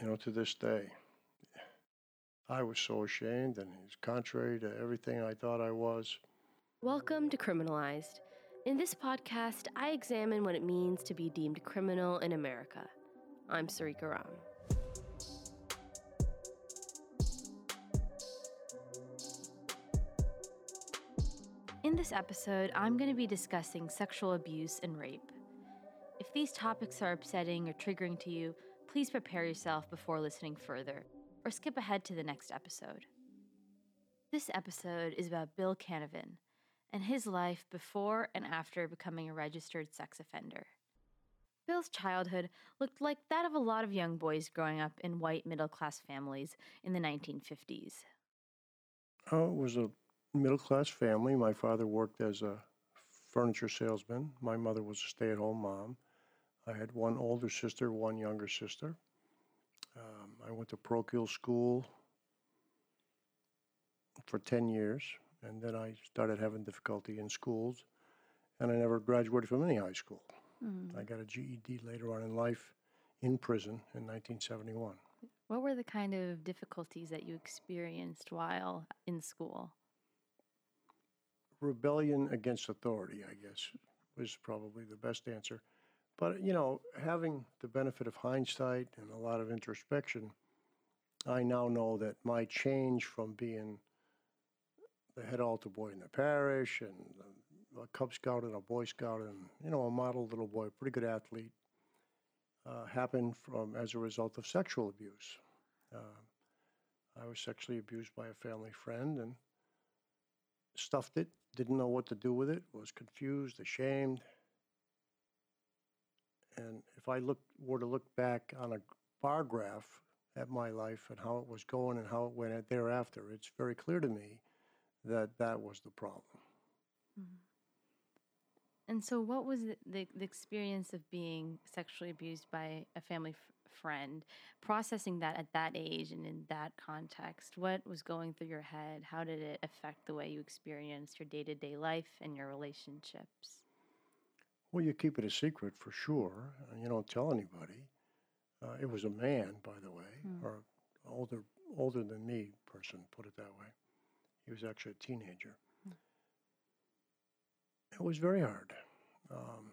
you know, to this day. I was so ashamed, and it's contrary to everything I thought I was. Welcome to Criminalized. In this podcast, I examine what it means to be deemed criminal in America. I'm Sarika Ram. In this episode, I'm going to be discussing sexual abuse and rape. If these topics are upsetting or triggering to you, please prepare yourself before listening further, or skip ahead to the next episode. This episode is about Bill Canavan and his life before and after becoming a registered sex offender. Bill's childhood looked like that of a lot of young boys growing up in white middle class families in the 1950s. Oh, it was a middle class family. My father worked as a furniture salesman, my mother was a stay at home mom. I had one older sister, one younger sister. Um, I went to parochial school for 10 years, and then I started having difficulty in schools, and I never graduated from any high school. Mm. I got a GED later on in life in prison in 1971. What were the kind of difficulties that you experienced while in school? Rebellion against authority, I guess, was probably the best answer. But, you know, having the benefit of hindsight and a lot of introspection, I now know that my change from being the head altar boy in the parish and a Cub Scout and a Boy Scout and, you know, a model little boy, pretty good athlete, uh, happened from as a result of sexual abuse. Uh, I was sexually abused by a family friend and stuffed it, didn't know what to do with it, was confused, ashamed, and if I look were to look back on a bar graph at my life and how it was going and how it went thereafter, it's very clear to me that that was the problem. Mm-hmm. And so, what was the, the, the, experience of being sexually abused by a family f- friend? Processing that at that age and in that context, what was going through your head? How did it affect the way you experienced your day to day life and your relationships? Well, you keep it a secret for sure. You don't tell anybody. Uh, it was a man, by the way, mm. or older older than me person, put it that way. He was actually a teenager. Mm. It was very hard. Um,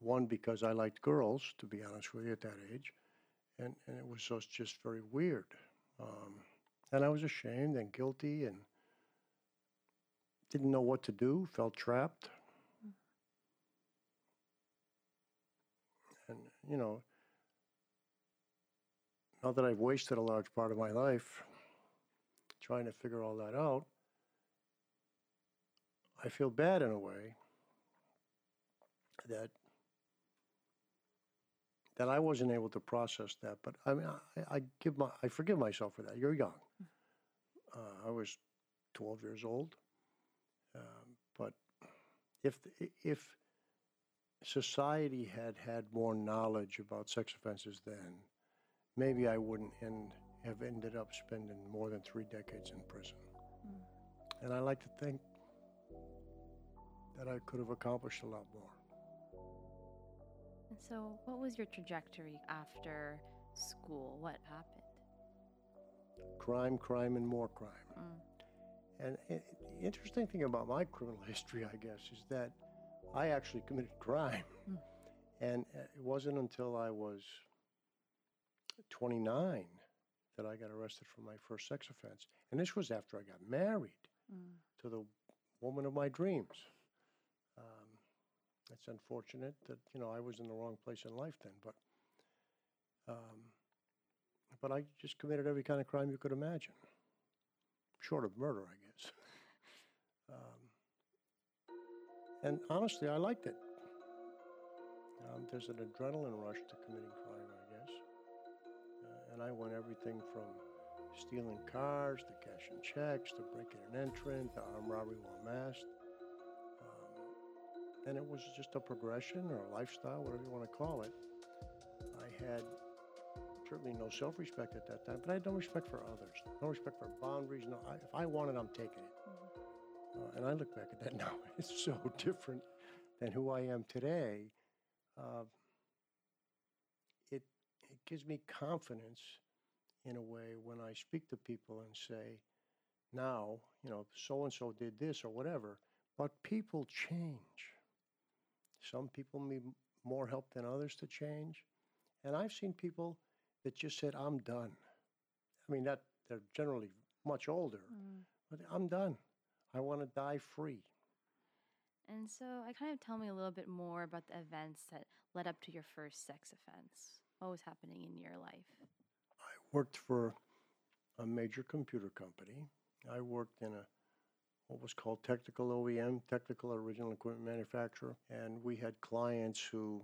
one, because I liked girls, to be honest with you, at that age, and, and it was just, just very weird. Um, and I was ashamed and guilty and didn't know what to do, felt trapped. And, you know, now that I've wasted a large part of my life trying to figure all that out, I feel bad in a way that that I wasn't able to process that. But I mean, I, I give my I forgive myself for that. You're young. Uh, I was 12 years old, um, but if if society had had more knowledge about sex offenses then, maybe I wouldn't end, have ended up spending more than three decades in prison. Mm. And I like to think that I could have accomplished a lot more. And so, what was your trajectory after school? What happened? Crime, crime, and more crime. Mm. And it, interesting thing about my criminal history, I guess, is that I actually committed crime. Mm. And it wasn't until I was 29 that I got arrested for my first sex offense. And this was after I got married mm. to the woman of my dreams. Um, it's unfortunate that, you know, I was in the wrong place in life then, but um, but I just committed every kind of crime you could imagine, short of murder, I guess. and honestly, I liked it. Um, there's an adrenaline rush to committing crime, I guess. Uh, and I went everything from stealing cars to cashing checks to breaking an entrance to armed robbery while masked. Um, and it was just a progression or a lifestyle, whatever you want to call it. I had certainly no self-respect at that time, but I had no respect for others, no respect for boundaries. No, I, if I want it, I'm taking it. Mm-hmm. Uh, and I look back at that now, it's so different than who I am today. Uh, it, it gives me confidence in a way when I speak to people and say, now, you know, so and so did this or whatever, but people change. Some people need more help than others to change. And I've seen people that just said, I'm done. I mean, that they're generally much older, Mm. but I'm done. I want to die free. And so, I kind of tell me a little bit more about the events that led up to your first sex offense. What was happening in your life? I worked for a major computer company. I worked in a what was called technical OEM, technical original equipment manufacturer, and we had clients who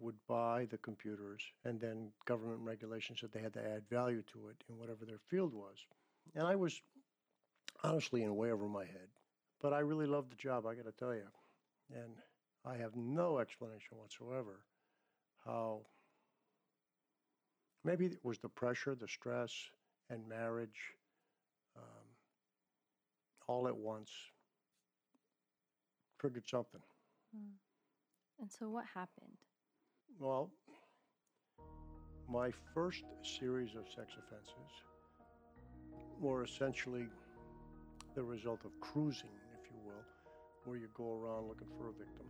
would buy the computers and then government regulations said they had to add value to it in whatever their field was. And I was honestly in way over my head, but I really loved the job, I got to tell you. And I have no explanation whatsoever how maybe it was the pressure, the stress, and marriage um, all at once triggered something. And so, what happened? Well, my first series of sex offenses were essentially the result of cruising, if you will, where you go around looking for a victim.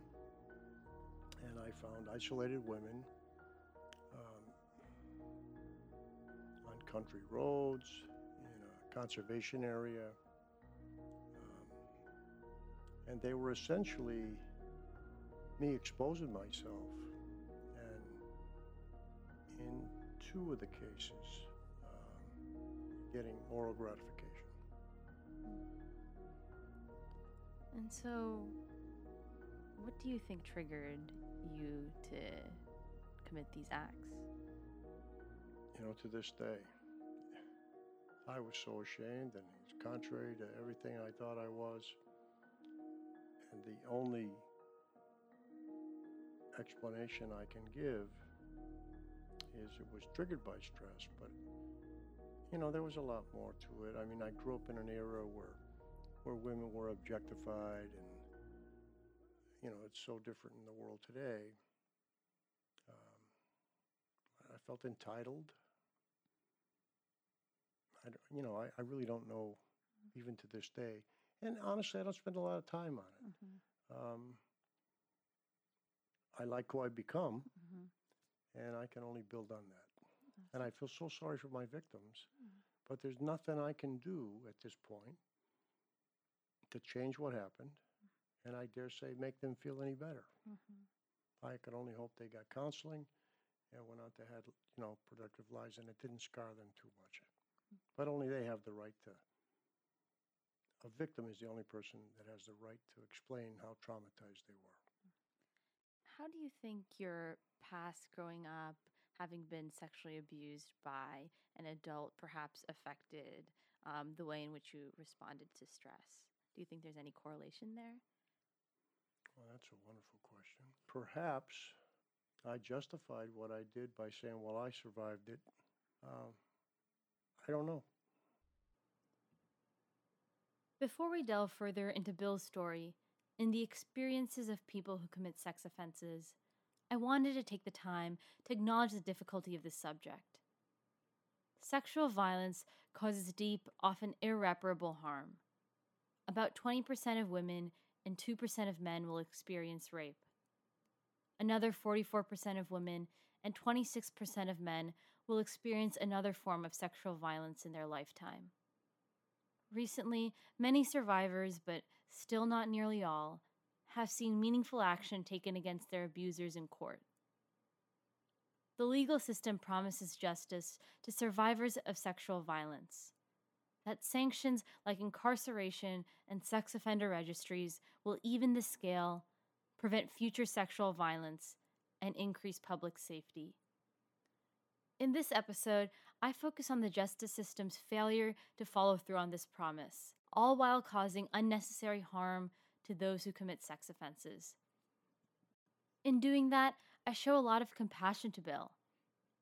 And I found isolated women um, on country roads, in a conservation area. Um, and they were essentially me exposing myself. And in two of the cases, um, getting oral gratification. And so, what do you think triggered you to commit these acts? You know, to this day, I was so ashamed, and it's contrary to everything I thought I was. And the only explanation I can give is it was triggered by stress, but you know, there was a lot more to it. I mean, I grew up in an era where where women were objectified and you know, it's so different in the world today. Um, I felt entitled. I don't, you know, I, I really don't know even to this day. And honestly, I don't spend a lot of time on it. Mm-hmm. Um, I like who I become, Mm-hmm. and I can only build on that. And I feel so sorry for my victims, hmm. but there's nothing I can do at this point to change what happened, mm-hmm. and I dare say make them feel any better. Mm-hmm. I can only hope they got counseling and went on to have, you know, productive lives, and it didn't scar them too much. Mm-hmm. But only they have the right to. A victim is the only person that has the right to explain how traumatized they were. Mm-hmm. How do you think your past growing up, having been sexually abused by an adult, perhaps affected um, the way in which you responded to stress? Do you think there's any correlation there? Well, that's a wonderful question. Perhaps I justified what I did by saying, well, I survived it. Um, I don't know. Before we delve further into Bill's story and the experiences of people who commit sex offenses, I wanted to take the time to acknowledge the difficulty of this subject. Sexual violence causes deep, often irreparable harm. About 20% of women and 2% of men will experience rape. Another 44% of women and 26% of men will experience another form of sexual violence in their lifetime. Recently, many survivors, but still not nearly all, have seen meaningful action taken against their abusers in court. The legal system promises justice to survivors of sexual violence. That sanctions like incarceration and sex offender registries will even the scale, prevent future sexual violence, and increase public safety. In this episode, I focus on the justice system's failure to follow through on this promise, all while causing unnecessary harm to those who commit sex offenses. In doing that, I show a lot of compassion to Bill,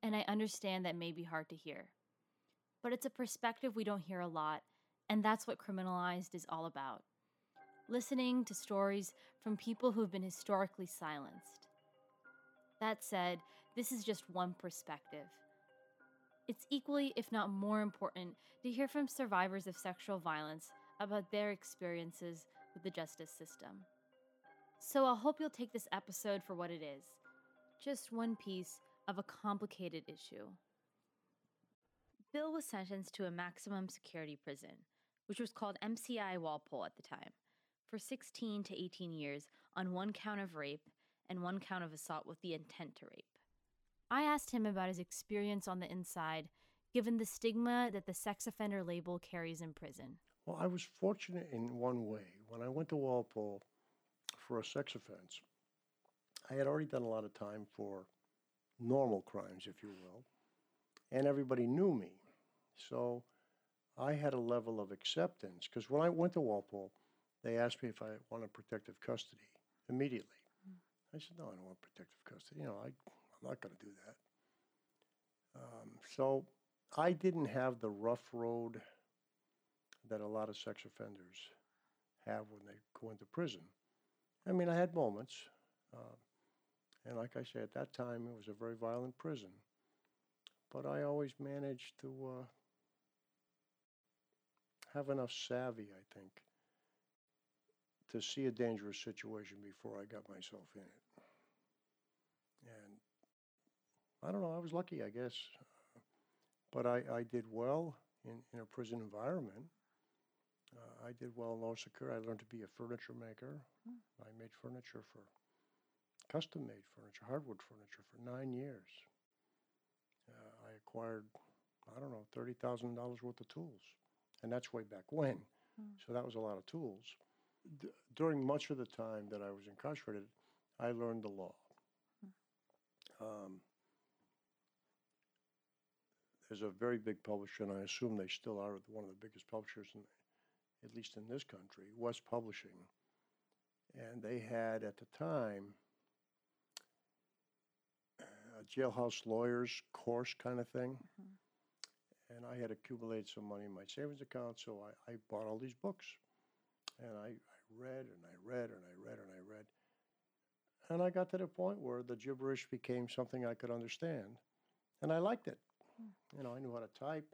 and I understand that may be hard to hear. But it's a perspective we don't hear a lot, and that's what Criminalized is all about listening to stories from people who've been historically silenced. That said, this is just one perspective. It's equally, if not more important, to hear from survivors of sexual violence about their experiences with the justice system. So I hope you'll take this episode for what it is just one piece of a complicated issue. Bill was sentenced to a maximum security prison, which was called MCI Walpole at the time, for 16 to 18 years on one count of rape and one count of assault with the intent to rape. I asked him about his experience on the inside, given the stigma that the sex offender label carries in prison. Well, I was fortunate in one way. When I went to Walpole for a sex offense, I had already done a lot of time for normal crimes, if you will, and everybody knew me. So I had a level of acceptance because when I went to Walpole, they asked me if I wanted protective custody immediately. I said, no, I don't want protective custody. You know, I, I'm not going to do that. Um, so I didn't have the rough road that a lot of sex offenders have when they go into prison. I mean, I had moments, uh, and like I said, at that time it was a very violent prison, but I always managed to uh, have enough savvy, I think, to see a dangerous situation before I got myself in it. And I don't know, I was lucky, I guess. But I, I did well in, in a prison environment. Uh, I did well in law security. I learned to be a furniture maker. I made furniture for custom made furniture, hardwood furniture for nine years. Uh, I acquired, I don't know, $30,000 worth of tools. And that's way back when. So that was a lot of tools. D- during much of the time that I was incarcerated, I learned the law. Um, there's a very big publisher, and I assume they still are one of the biggest publishers, in, at least in this country, West Publishing. And they had at the time a jailhouse lawyers course kind of thing. Mm-hmm. And I had accumulated some money in my savings account, so I, I bought all these books. And I, I read and I read and I read and I read. And I got to the point where the gibberish became something I could understand. And I liked it. Hmm. You know, I knew how to type.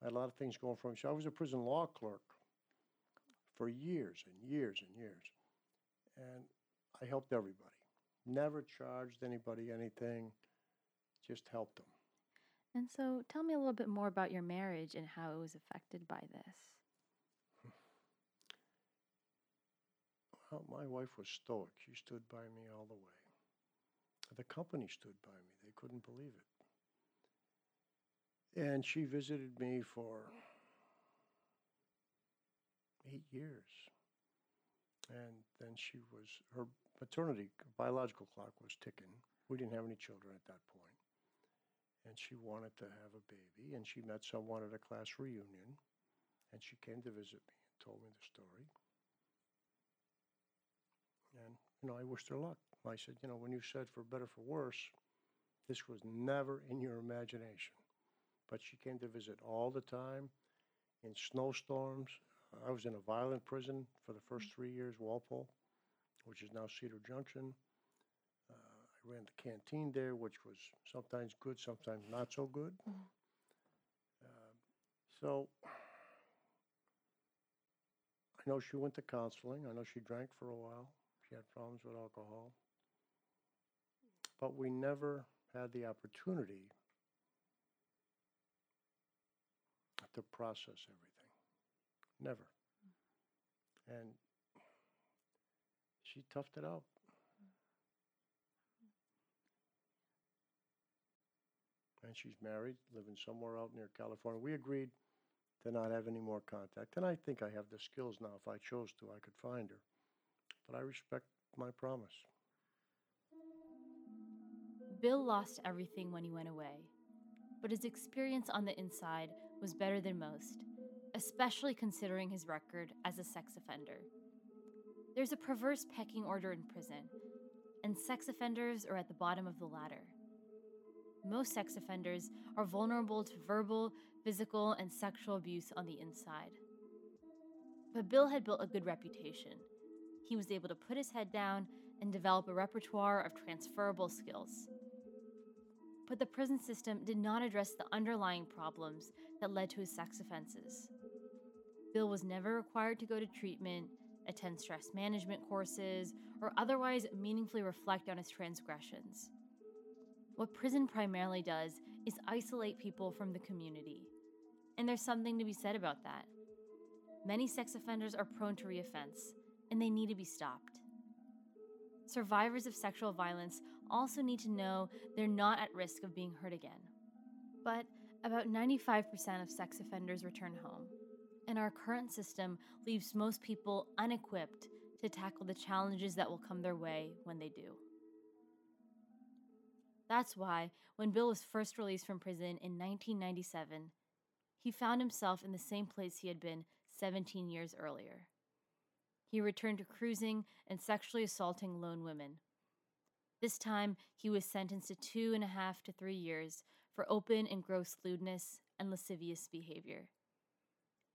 I had a lot of things going for me. So I was a prison law clerk for years and years and years. And I helped everybody. Never charged anybody anything, just helped them. And so tell me a little bit more about your marriage and how it was affected by this. Well, my wife was stoic. She stood by me all the way. The company stood by me. They couldn't believe it. And she visited me for eight years. And then she was, her maternity, biological clock was ticking. We didn't have any children at that point. And she wanted to have a baby. And she met someone at a class reunion. And she came to visit me and told me the story. And, you know, I wished her luck. I said, you know, when you said for better, for worse, this was never in your imagination. But she came to visit all the time in snowstorms. I was in a violent prison for the first three years, Walpole, which is now Cedar Junction. Uh, I ran the canteen there, which was sometimes good, sometimes not so good. Uh, so I know she went to counseling. I know she drank for a while. She had problems with alcohol. But we never had the opportunity to process everything. Never. And she toughed it out. And she's married, living somewhere out near California. We agreed to not have any more contact. And I think I have the skills now. If I chose to, I could find her. But I respect my promise. Bill lost everything when he went away, but his experience on the inside was better than most, especially considering his record as a sex offender. There's a perverse pecking order in prison, and sex offenders are at the bottom of the ladder. Most sex offenders are vulnerable to verbal, physical, and sexual abuse on the inside. But Bill had built a good reputation. He was able to put his head down and develop a repertoire of transferable skills. but the prison system did not address the underlying problems that led to his sex offenses. Bill was never required to go to treatment, attend stress management courses, or otherwise meaningfully reflect on his transgressions. What prison primarily does is isolate people from the community. And there's something to be said about that. Many sex offenders are prone to reoffense, and they need to be stopped. Survivors of sexual violence also need to know they're not at risk of being hurt again. But about 95% of sex offenders return home, and our current system leaves most people unequipped to tackle the challenges that will come their way when they do. That's why, when Bill was first released from prison in 1997, he found himself in the same place he had been 17 years earlier. He returned to cruising and sexually assaulting lone women. This time, he was sentenced to two and a half to three years for open and gross lewdness and lascivious behavior.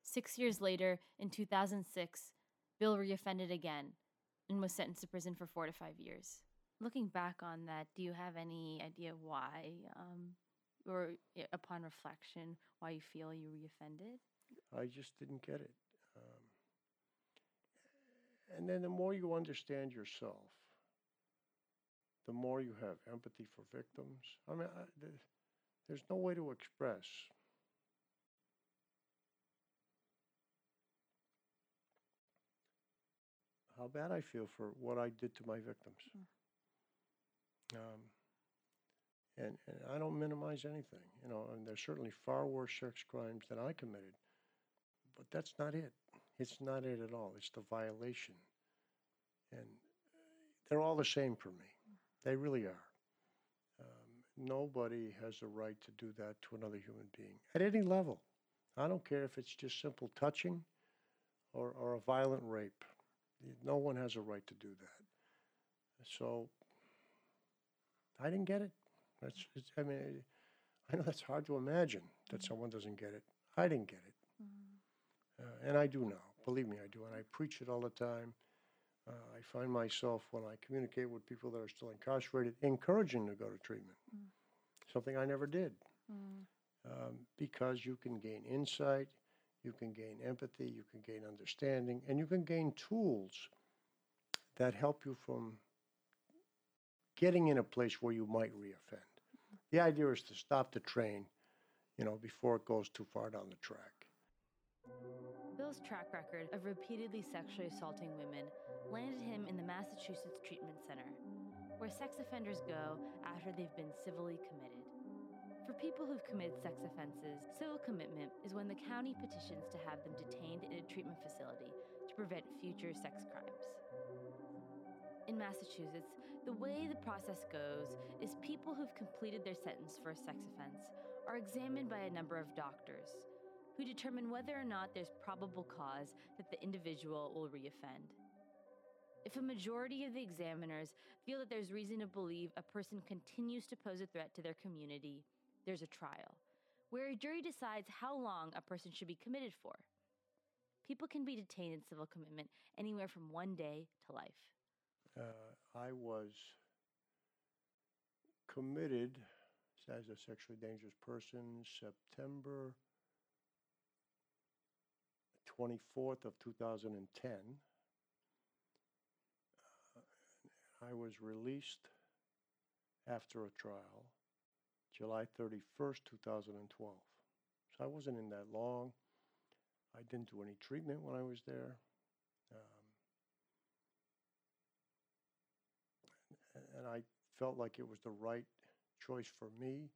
Six years later, in 2006, Bill reoffended again and was sentenced to prison for four to five years. Looking back on that, do you have any idea why, um, or upon reflection, why you feel you reoffended? I just didn't get it. Um, and then the more you understand yourself, the more you have empathy for victims. I mean, I, the, there's no way to express how bad I feel for what I did to my victims. Um, and, and I don't minimize anything, you know, and there's certainly far worse sex crimes than I committed. But that's not it. It's not it at all. It's the violation. And they're all the same for me. They really are. Um, nobody has a right to do that to another human being at any level. I don't care if it's just simple touching or, or a violent rape. No one has a right to do that. So I didn't get it. That's, it's, I mean, I know that's hard to imagine that someone doesn't get it. I didn't get it. Uh, and I do now. Believe me, I do. And I preach it all the time. Uh, I find myself, when I communicate with people that are still incarcerated, encouraging them to go to treatment. Something I never did. Um, because you can gain insight, you can gain empathy, you can gain understanding, and you can gain tools that help you from getting in a place where you might reoffend. The idea is to stop the train, you know, before it goes too far down the track. Bill's track record of repeatedly sexually assaulting women landed him in the Massachusetts Treatment Center, where sex offenders go after they've been civilly committed. For people who've committed sex offenses, civil commitment is when the county petitions to have them detained in a treatment facility to prevent future sex crimes. In Massachusetts, the way the process goes is people who've completed their sentence for a sex offense are examined by a number of doctors who determine whether or not there's probable cause that the individual will reoffend. If a majority of the examiners feel that there's reason to believe a person continues to pose a threat to their community, there's a trial, where a jury decides how long a person should be committed for. People can be detained in civil commitment anywhere from one day to life. Uh, I was committed as a sexually dangerous person September 24th of 2010. Uh, I was released after a trial July 31st, 2012. So I wasn't in that long. I didn't do any treatment when I was there. Um, and I felt like it was the right choice for me.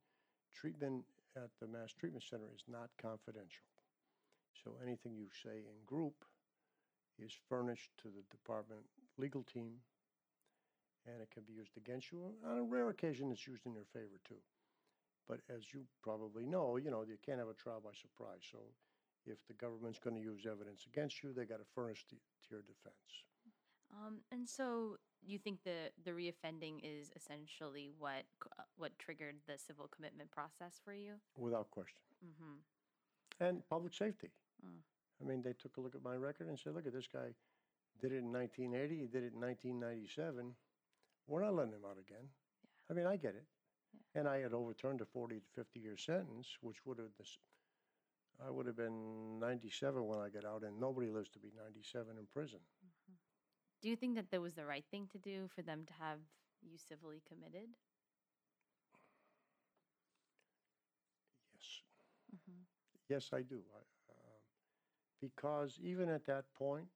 Treatment at the Mass Treatment Center is not confidential. So anything you say in group is furnished to the department legal team and it can be used against you. On a rare occasion, it's used in your favor too. But as you probably know, you know, you can't have a trial by surprise. So if the government's going to use evidence against you, they got to furnish the, to your defense. Um, and so you think the the reoffending is essentially what uh, what triggered the civil commitment process for you? without question. Mm-hmm. And public safety. Mm. I mean, they took a look at my record and said, look at this guy did it in 1980, he did it in 1997. We're not letting him out again. I mean, I get it. And I had overturned a 40 to 50 year sentence, which would have, this, I would have been 97 when I got out, and nobody lives to be 97 in prison. Do you think that that was the right thing to do for them to have you civilly committed? Yes. hmm Yes, I do. I, um, because even at that point,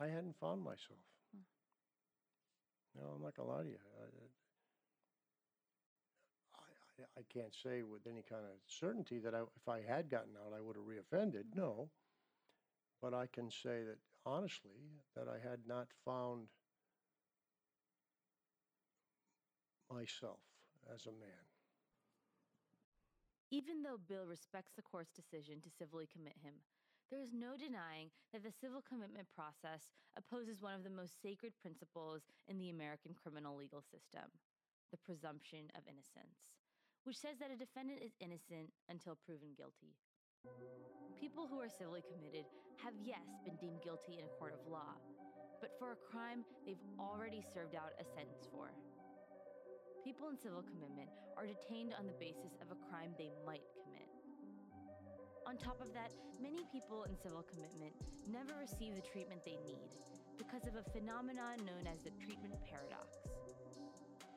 I hadn't found myself. Hmm. No, I'm not gonna lie to you. I, can't say with any kind of certainty that I, if I had gotten out, I would have reoffended. No, but I can say that honestly, that I had not found myself as a man. Even though Bill respects the court's decision to civilly commit him, there is no denying that the civil commitment process opposes one of the most sacred principles in the American criminal legal system the presumption of innocence, which says that a defendant is innocent until proven guilty. People who are civilly committed have, yes, been deemed guilty in a court of law, but for a crime they've already served out a sentence for. People in civil commitment are detained on the basis of a crime they might commit. On top of that, many people in civil commitment never receive the treatment they need because of a phenomenon known as the treatment paradox.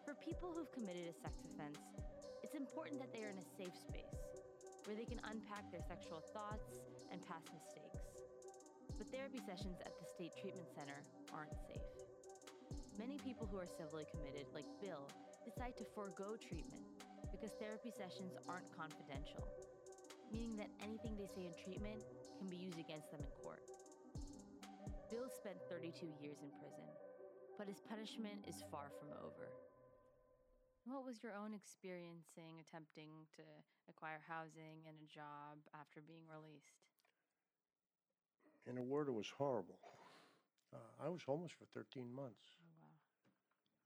For people who've committed a sex offense, it's important that they are in a safe space where they can unpack their sexual thoughts and past mistakes. But therapy sessions at the State Treatment Center aren't safe. Many people who are civilly committed, like Bill, decide to forego treatment because therapy sessions aren't confidential, meaning that anything they say in treatment can be used against them in court. Bill spent 32 years in prison, but his punishment is far from over. What was your own experiencing attempting to acquire housing and a job after being released? In a word, it was horrible. Uh, I was homeless for 13 months. Oh,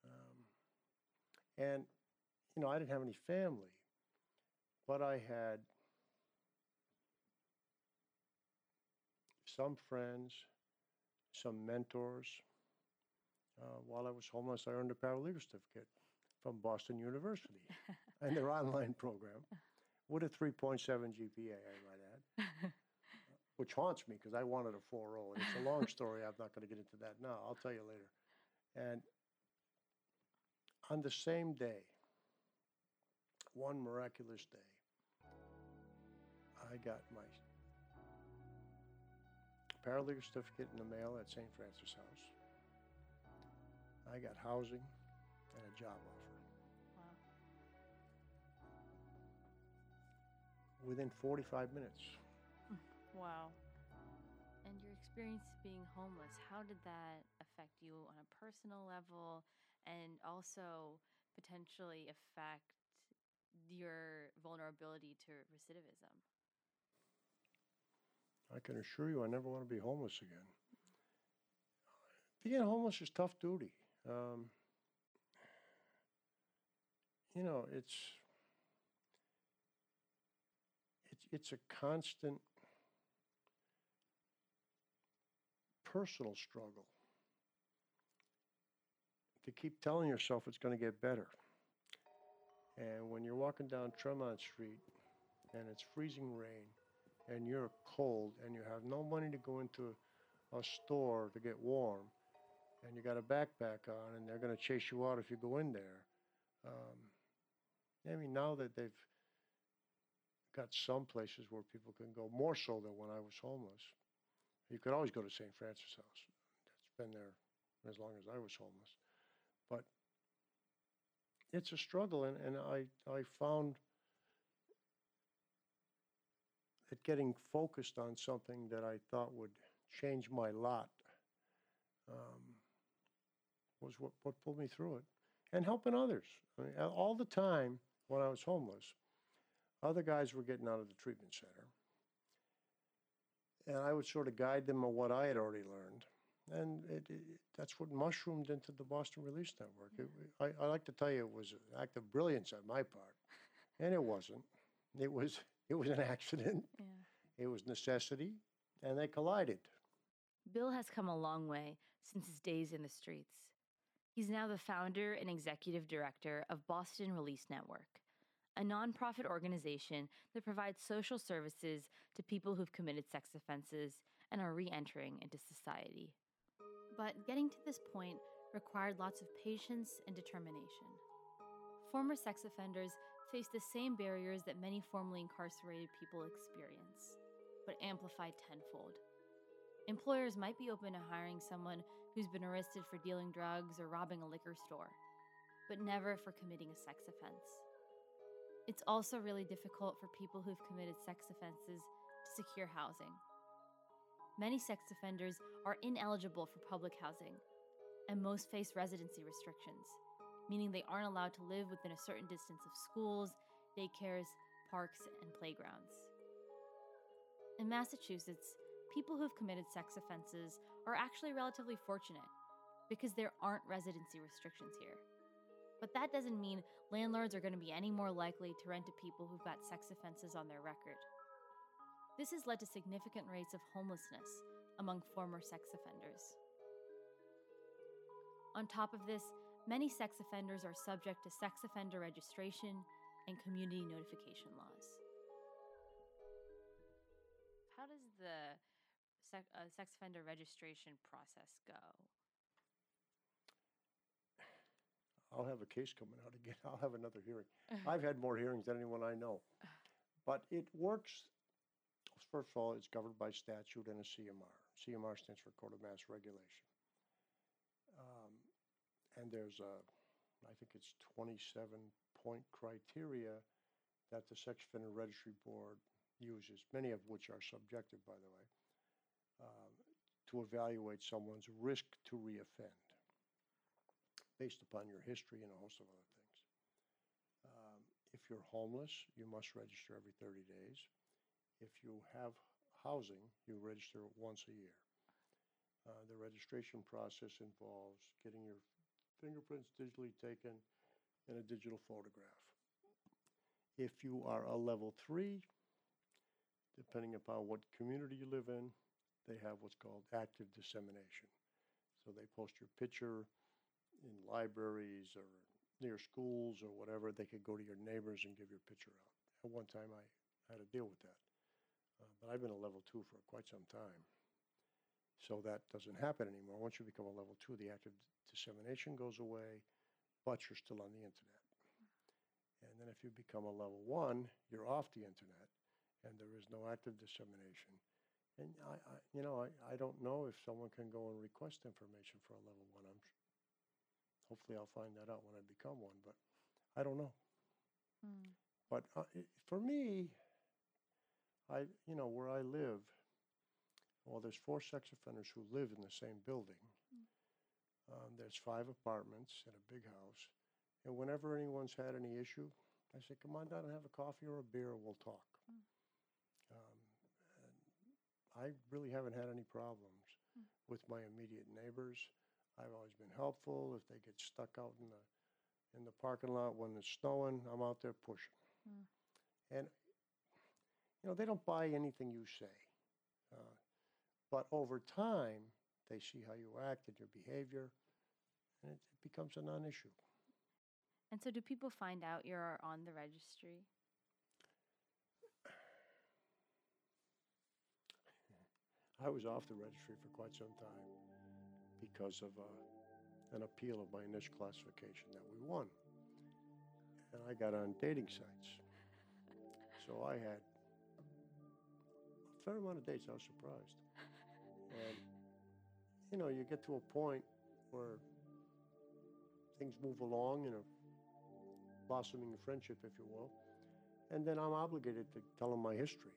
wow. Um, and, you know, I didn't have any family, but I had some friends, some mentors. Uh, while I was homeless, I earned a paralegal certificate from Boston University and their online program with a 3.7 GPA, I might add, which haunts me because I wanted a 4.0. And it's a long story. I'm not going to get into that now. I'll tell you later. And on the same day, one miraculous day, I got my paralegal certificate in the mail at St. Francis House. I got housing and a job offer. Within 45 minutes, Wow. And your experience being homeless, how did that affect you on a personal level and also potentially affect your vulnerability to recidivism? I can assure you I never want to be homeless again. Being homeless is tough duty. Um, you know, it's it's a constant personal struggle to keep telling yourself it's going to get better. And when you're walking down Tremont Street and it's freezing rain and you're cold and you have no money to go into a store to get warm and you got a backpack on and they're going to chase you out if you go in there. Um, I mean, now that they've got some places where people can go, more so than when I was homeless. You could always go to St. Francis House. That's been there as long as I was homeless. But it's a struggle, and, and I, I found that getting focused on something that I thought would change my lot um, was what, what pulled me through it. And helping others. I mean, all the time when I was homeless, other guys were getting out of the treatment center. And I would sort of guide them on what I had already learned. And it, it, that's what mushroomed into the Boston Release Network. It, I, I like to tell you it was an act of brilliance on my part. And it wasn't. It was, it was an accident. Yeah. It was necessity, and they collided. Bill has come a long way since his days in the streets. He's now the founder and executive director of Boston Release Network, a nonprofit organization that provides social services to people who've committed sex offenses and are re entering into society. But getting to this point required lots of patience and determination. Former sex offenders face the same barriers that many formerly incarcerated people experience, but amplified tenfold. Employers might be open to hiring someone who's been arrested for dealing drugs or robbing a liquor store, but never for committing a sex offense. It's also really difficult for people who've committed sex offenses to secure housing. Many sex offenders are ineligible for public housing, and most face residency restrictions, meaning they aren't allowed to live within a certain distance of schools, daycares, parks, and playgrounds. In Massachusetts, people who've committed sex offenses are actually relatively fortunate because there aren't residency restrictions here. But that doesn't mean landlords are going to be any more likely to rent to people who've got sex offenses on their record. This has led to significant rates of homelessness among former sex offenders. On top of this, many sex offenders are subject to sex offender registration and community notification laws. How does the sec- uh, sex offender registration process go? I'll have a case coming out again. I'll have another hearing. I've had more hearings than anyone I know. But it works, first of all, it's governed by statute and a CMR. CMR stands for Code of Mass Regulation. Um, And there's a, I think it's 27 point criteria that the Sex Offender Registry Board uses, many of which are subjective, by the way, um, to evaluate someone's risk to reoffend based upon your history and a host of other things. Um, If you're homeless, you must register every 30 days. If you have housing, you register once a year. Uh, The registration process involves getting your fingerprints digitally taken and a digital photograph. If you are a level three, depending upon what community you live in, they have what's called active dissemination. So they post your picture in libraries or near schools or whatever. They could go to your neighbors and give your picture out. At one time, I had to deal with that. Uh, but I've been a level two for quite some time. So that doesn't happen anymore. Once you become a level two, the active dissemination goes away, but you're still on the internet. And then if you become a level one, you're off the internet and there is no active dissemination. And I, I you know, I, I don't know if someone can go and request information for a level one. I'm, hopefully I'll find that out when I become one, but I don't know. Hmm. But uh, for me, I, you know, where I live, well, there's four sex offenders who live in the same building. Um, there's five apartments and a big house. And whenever anyone's had any issue, I say, come on down and have a coffee or a beer we'll talk. Mm. Um, and I really haven't had any problems Mm. with my immediate neighbors. I've always been helpful. If they get stuck out in the in the parking lot when it's snowing, I'm out there pushing. Mm. And you know, they don't buy anything you say. Uh, but over time, they see how you act and your behavior, and it, it becomes a non-issue. And so, do people find out you're on the registry? I was off the registry for quite some time because of uh, an appeal of my initial classification that we won. And I got on dating sites. So I had a fair amount of dates. I was surprised. And, you know, you get to a point where things move along in a blossoming friendship, if you will. And then I'm obligated to tell them my history.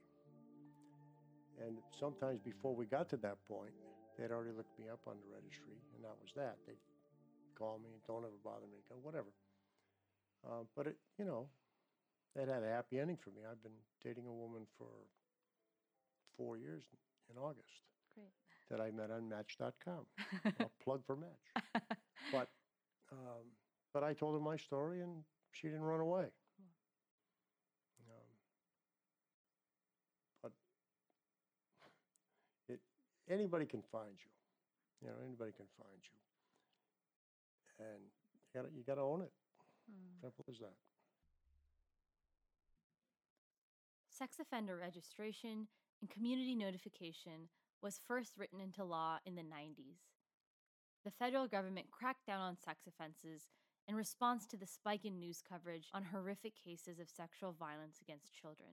And sometimes before we got to that point, they'd already looked me up on the registry, and that was that. They'd call me, and don't ever bother me, go, whatever. Uh, but it, you know, that had a happy ending for me. I've been dating a woman for four years in August Great. that I met on Match.com. a plug for Match. But, um, but I told her my story, and she didn't run away. Um, but it, anybody can find you. You know, anybody can find you. and you gotta, you gotta own it. Hmm. Simple as that. Sex offender registration and community notification was first written into law in the 90s. The federal government cracked down on sex offenses in response to the spike in news coverage on horrific cases of sexual violence against children,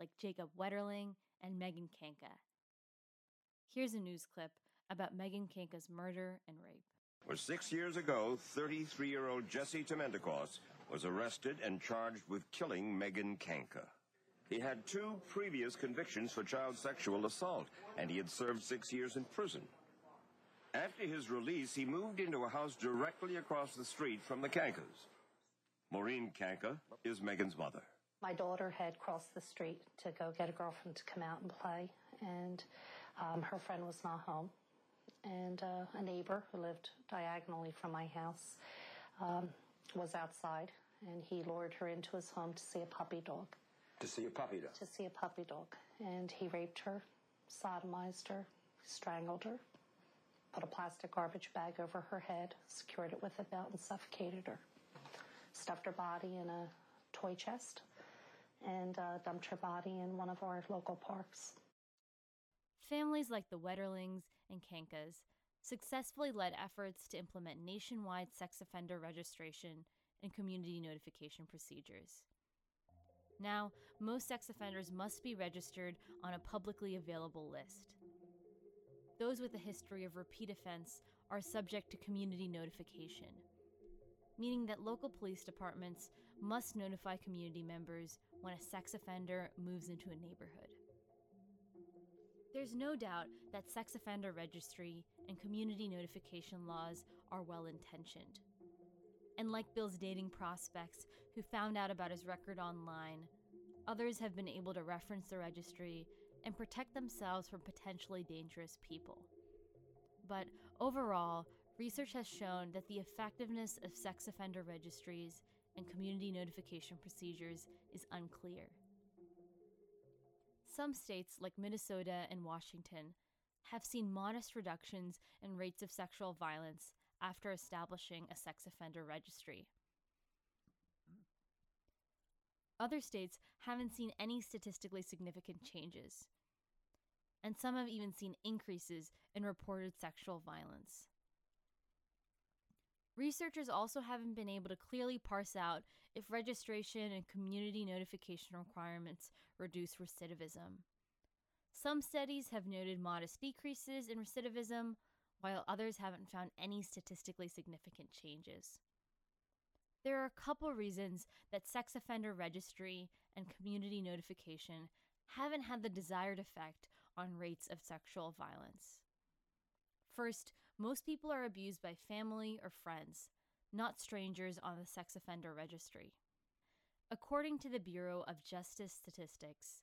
like Jacob Wetterling and Megan Kanka. Here's a news clip about Megan Kanka's murder and rape. Well, six years ago, 33 year old Jesse Timmendequas was arrested and charged with killing Megan Kanka. He had two previous convictions for child sexual assault, and he had served six years in prison. After his release, he moved into a house directly across the street from the Kankas. Maureen Kanka is Megan's mother. My daughter had crossed the street to go get a girlfriend to come out and play, and um, her friend was not home. And uh, a neighbor who lived diagonally from my house um, was outside, and he lured her into his home to see a puppy dog. To see a puppy dog. To see a puppy dog, and he raped her, sodomized her, strangled her, put a plastic garbage bag over her head, secured it with a belt, and suffocated her. Stuffed her body in a toy chest and uh, dumped her body in one of our local parks. Families like the Wetterlings and Kankas successfully led efforts to implement nationwide sex offender registration and community notification procedures. Now, most sex offenders must be registered on a publicly available list. Those with a history of repeat offense are subject to community notification, meaning that local police departments must notify community members when a sex offender moves into a neighborhood. There's no doubt that sex offender registry and community notification laws are well intentioned. And like Bill's dating prospects who found out about his record online, others have been able to reference the registry and protect themselves from potentially dangerous people. But overall, research has shown that the effectiveness of sex offender registries and community notification procedures is unclear. Some states, like Minnesota and Washington, have seen modest reductions in rates of sexual violence after establishing a sex offender registry. Other states haven't seen any statistically significant changes, and some have even seen increases in reported sexual violence. Researchers also haven't been able to clearly parse out if registration and community notification requirements reduce recidivism. Some studies have noted modest decreases in recidivism, while others haven't found any statistically significant changes. There are a couple reasons that sex offender registry and community notification haven't had the desired effect on rates of sexual violence. First, most people are abused by family or friends, not strangers on the sex offender registry. According to the Bureau of Justice Statistics,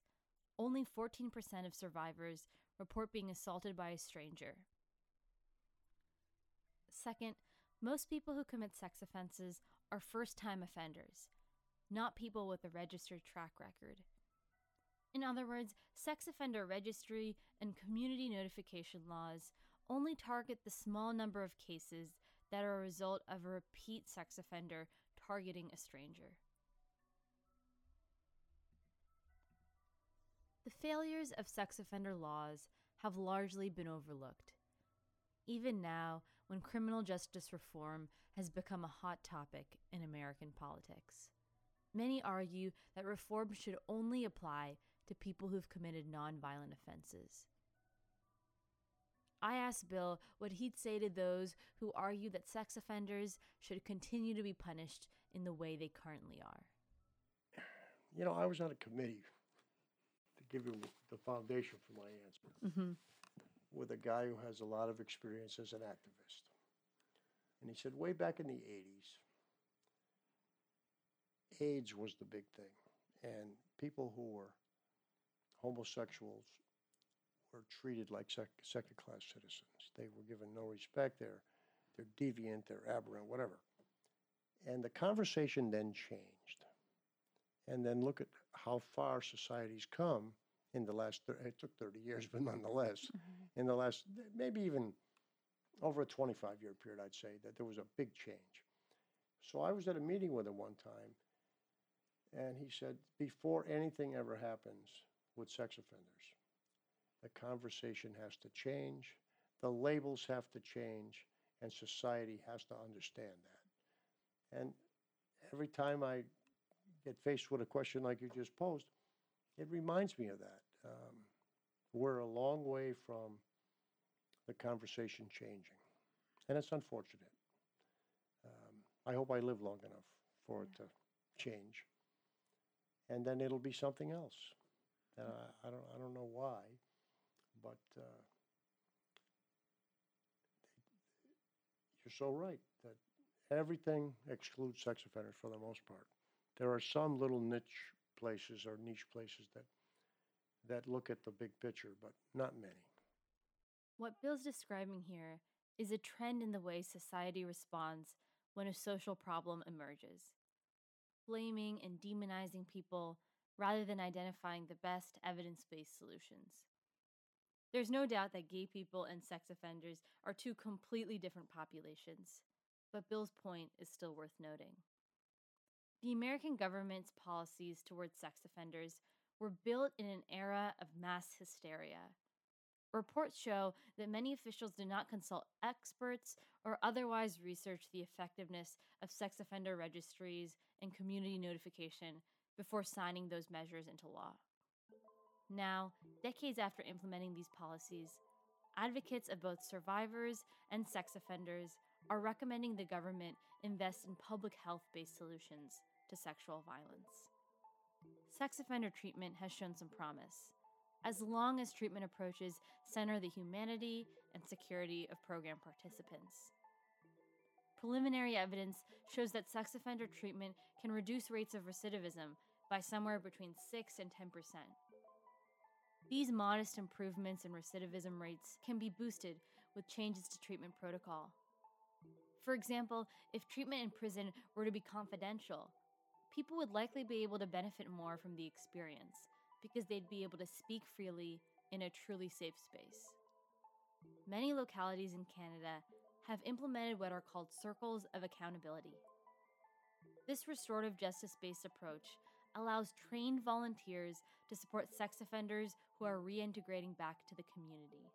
only 14% of survivors report being assaulted by a stranger. Second, most people who commit sex offenses are first time offenders, not people with a registered track record. In other words, sex offender registry and community notification laws only target the small number of cases that are a result of a repeat sex offender targeting a stranger. The failures of sex offender laws have largely been overlooked. Even now, when criminal justice reform has become a hot topic in American politics, many argue that reform should only apply to people who've committed nonviolent offenses. I asked Bill what he'd say to those who argue that sex offenders should continue to be punished in the way they currently are. You know, I was on a committee to give you the foundation for my answer Mm-hmm. with a guy who has a lot of experience as an activist. And he said, way back in the 80s, AIDS was the big thing. And people who were homosexuals were treated like sec- second class citizens. They were given no respect. They're, they're deviant, they're aberrant, whatever. And the conversation then changed. And then look at how far society's come in the last, thir- it took 30 years, but nonetheless, mm-hmm. in the last, maybe even over a 25 year period, I'd say that there was a big change. So I was at a meeting with him one time, and he said, before anything ever happens with sex offenders, the conversation has to change, the labels have to change, and society has to understand that. And every time I get faced with a question like you just posed, it reminds me of that. Um, we're a long way from the conversation changing, and it's unfortunate. Um, I hope I live long enough for it to change, and then it'll be something else. And I, I don't, I don't know why, but uh, you're so right that everything excludes sex offenders for the most part. There are some little niche places or niche places that that look at the big picture, but not many. What Bill's describing here is a trend in the way society responds when a social problem emerges, blaming and demonizing people rather than identifying the best evidence based solutions. There's no doubt that gay people and sex offenders are two completely different populations, but Bill's point is still worth noting. The American government's policies towards sex offenders were built in an era of mass hysteria. Reports show that many officials did not consult experts or otherwise research the effectiveness of sex offender registries and community notification before signing those measures into law. Now, decades after implementing these policies, advocates of both survivors and sex offenders are recommending the government invest in public health based solutions to sexual violence. Sex offender treatment has shown some promise, as long as treatment approaches center the humanity and security of program participants. Preliminary evidence shows that sex offender treatment can reduce rates of recidivism by somewhere between 6 and 10 percent. These modest improvements in recidivism rates can be boosted with changes to treatment protocol. For example, if treatment in prison were to be confidential, people would likely be able to benefit more from the experience because they'd be able to speak freely in a truly safe space. Many localities in Canada have implemented what are called circles of accountability. This restorative justice based approach allows trained volunteers to support sex offenders who are reintegrating back to the community.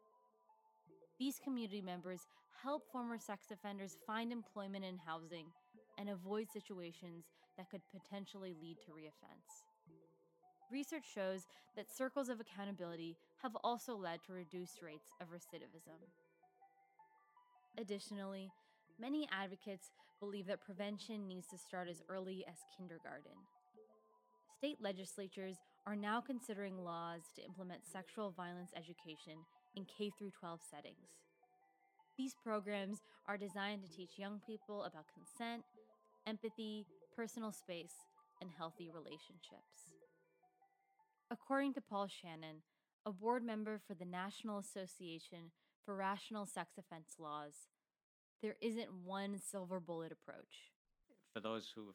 These community members help former sex offenders find employment and housing and avoid situations that could potentially lead to reoffense. Research shows that circles of accountability have also led to reduced rates of recidivism. Additionally, many advocates believe that prevention needs to start as early as kindergarten state legislatures are now considering laws to implement sexual violence education in K 12 settings. These programs are designed to teach young people about consent, empathy, personal space, and healthy relationships. According to Paul Shannon, a board member for the National Association for Rational Sex Offense Laws, there isn't one silver bullet approach. For those who,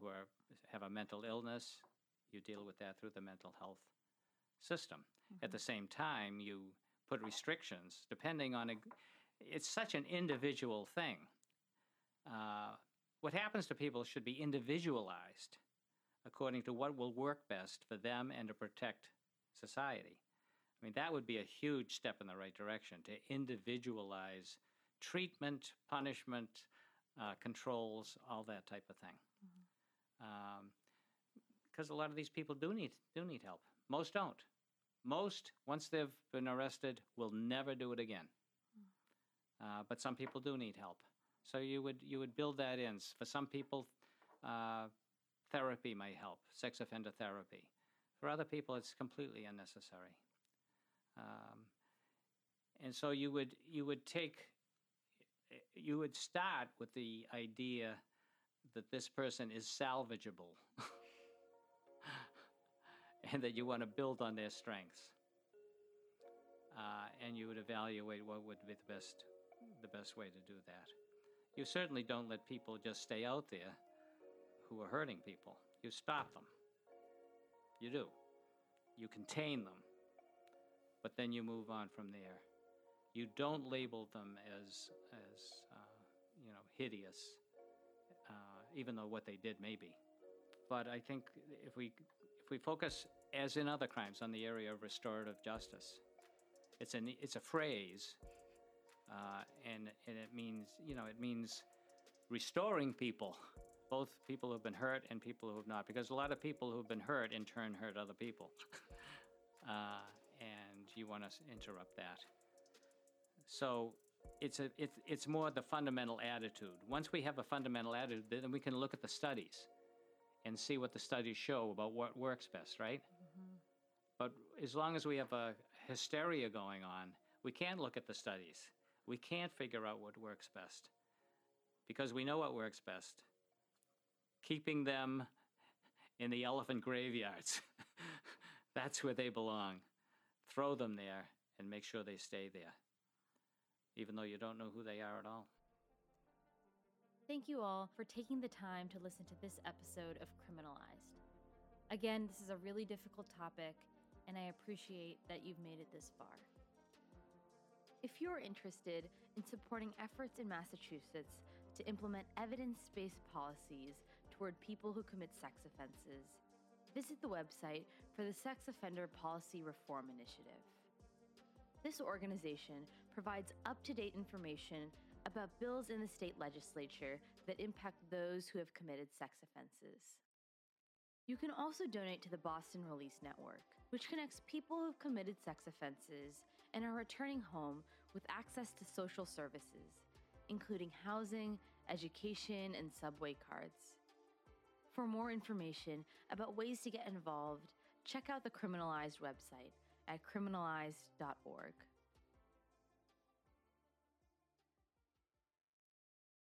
who are, have a mental illness, you deal with that through the mental health system. Mm-hmm. At the same time, you put restrictions depending on a. It's such an individual thing. Uh, what happens to people should be individualized according to what will work best for them and to protect society. I mean, that would be a huge step in the right direction to individualize treatment, punishment, uh, controls, all that type of thing. Mm-hmm. Um, because a lot of these people do need do need help. Most don't. Most, once they've been arrested, will never do it again. Uh, but some people do need help. So you would you would build that in. For some people, uh, therapy may help, sex offender therapy. For other people, it's completely unnecessary. Um, and so you would you would take you would start with the idea that this person is salvageable. and that you want to build on their strengths. Uh, and you would evaluate what would be the best, the best way to do that. You certainly don't let people just stay out there who are hurting people. You stop them. You do. You contain them. But then you move on from there. You don't label them as as uh, you know hideous, uh, even though what they did may be. But I think if we if we focus, as in other crimes, on the area of restorative justice, it's an it's a phrase, uh, and and it means you know it means restoring people, both people who've been hurt and people who have not, because a lot of people who've been hurt in turn hurt other people, uh, and you want to interrupt that. So it's a it's it's more the fundamental attitude. Once we have a fundamental attitude, then we can look at the studies and see what the studies show about what works best, right? But as long as we have a hysteria going on, we can't look at the studies. We can't figure out what works best because we know what works best. Keeping them in the elephant graveyards. That's where they belong. Throw them there and make sure they stay there, even though you don't know who they are at all. Thank you all for taking the time to listen to this episode of Criminalized. Again, this is a really difficult topic, and I appreciate that you've made it this far. If you're interested in supporting efforts in Massachusetts to implement evidence based policies toward people who commit sex offenses, visit the website for the Sex Offender Policy Reform Initiative. This organization provides up to date information about bills in the state legislature that impact those who have committed sex offenses. You can also donate to the Boston Release Network, which connects people who've committed sex offenses and are returning home with access to social services, including housing, education, and subway cards. For more information about ways to get involved, check out the Criminalized website at criminalized.org.